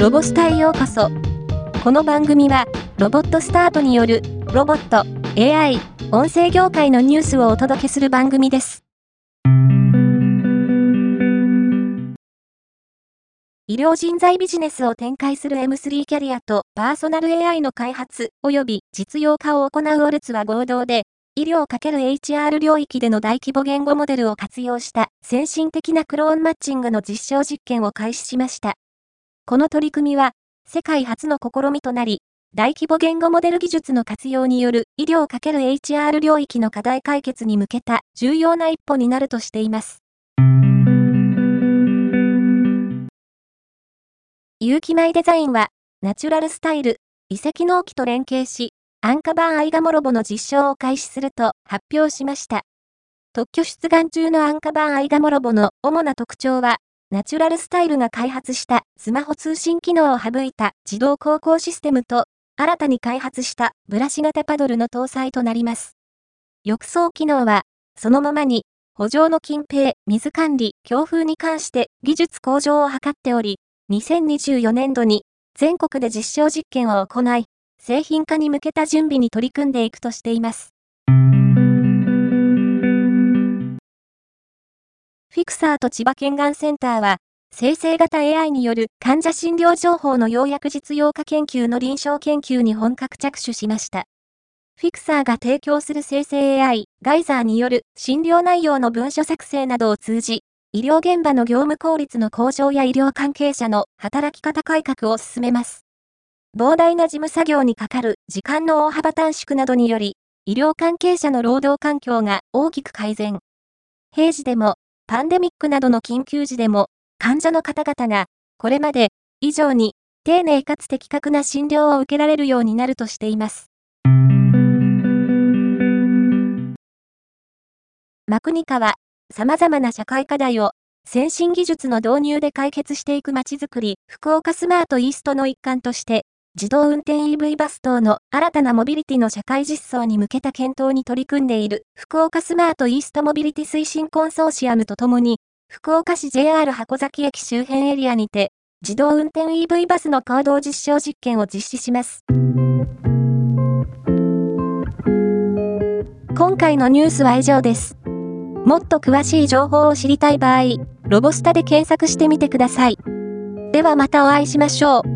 ロボスタへようこそ。この番組は、ロボットスタートによる、ロボット、AI、音声業界のニュースをお届けする番組です。医療人材ビジネスを展開する M3 キャリアとパーソナル AI の開発及び実用化を行うオルツは合同で、医療 ×HR 領域での大規模言語モデルを活用した先進的なクローンマッチングの実証実験を開始しました。この取り組みは、世界初の試みとなり、大規模言語モデル技術の活用による医療 ×HR 領域の課題解決に向けた重要な一歩になるとしています。有機米デザインは、ナチュラルスタイル、遺跡納期と連携し、アンカバーアイガモロボの実証を開始すると発表しました。特許出願中のアンカバーアイガモロボの主な特徴は、ナチュラルスタイルが開発したスマホ通信機能を省いた自動航行システムと、新たに開発したブラシ型パドルの搭載となります。浴槽機能は、そのままに、補助の近平、水管理、強風に関して技術向上を図っており、2024年度に全国で実証実験を行い、製品化に向けた準備に取り組んでいくとしています。フィクサーと千葉県がんセンターは、生成型 AI による患者診療情報の要約実用化研究の臨床研究に本格着手しました。フィクサーが提供する生成 AI、ガイザーによる診療内容の文書作成などを通じ、医療現場の業務効率の向上や医療関係者の働き方改革を進めます。膨大な事務作業にかかる時間の大幅短縮などにより、医療関係者の労働環境が大きく改善。平時でもパンデミックなどの緊急時でも、患者の方々が、これまで以上に丁寧かつ的確な診療を受けられるようになるとしています。マクニカは、様々な社会課題を先進技術の導入で解決していく街づくり、福岡スマートイーストの一環として、自動運転 EV バス等の新たなモビリティの社会実装に向けた検討に取り組んでいる福岡スマートイーストモビリティ推進コンソーシアムとともに、福岡市 JR 箱崎駅周辺エリアにて、自動運転 EV バスの行動実証実験を実施します。今回のニュースは以上です。もっと詳しい情報を知りたい場合、ロボスタで検索してみてください。ではまたお会いしましょう。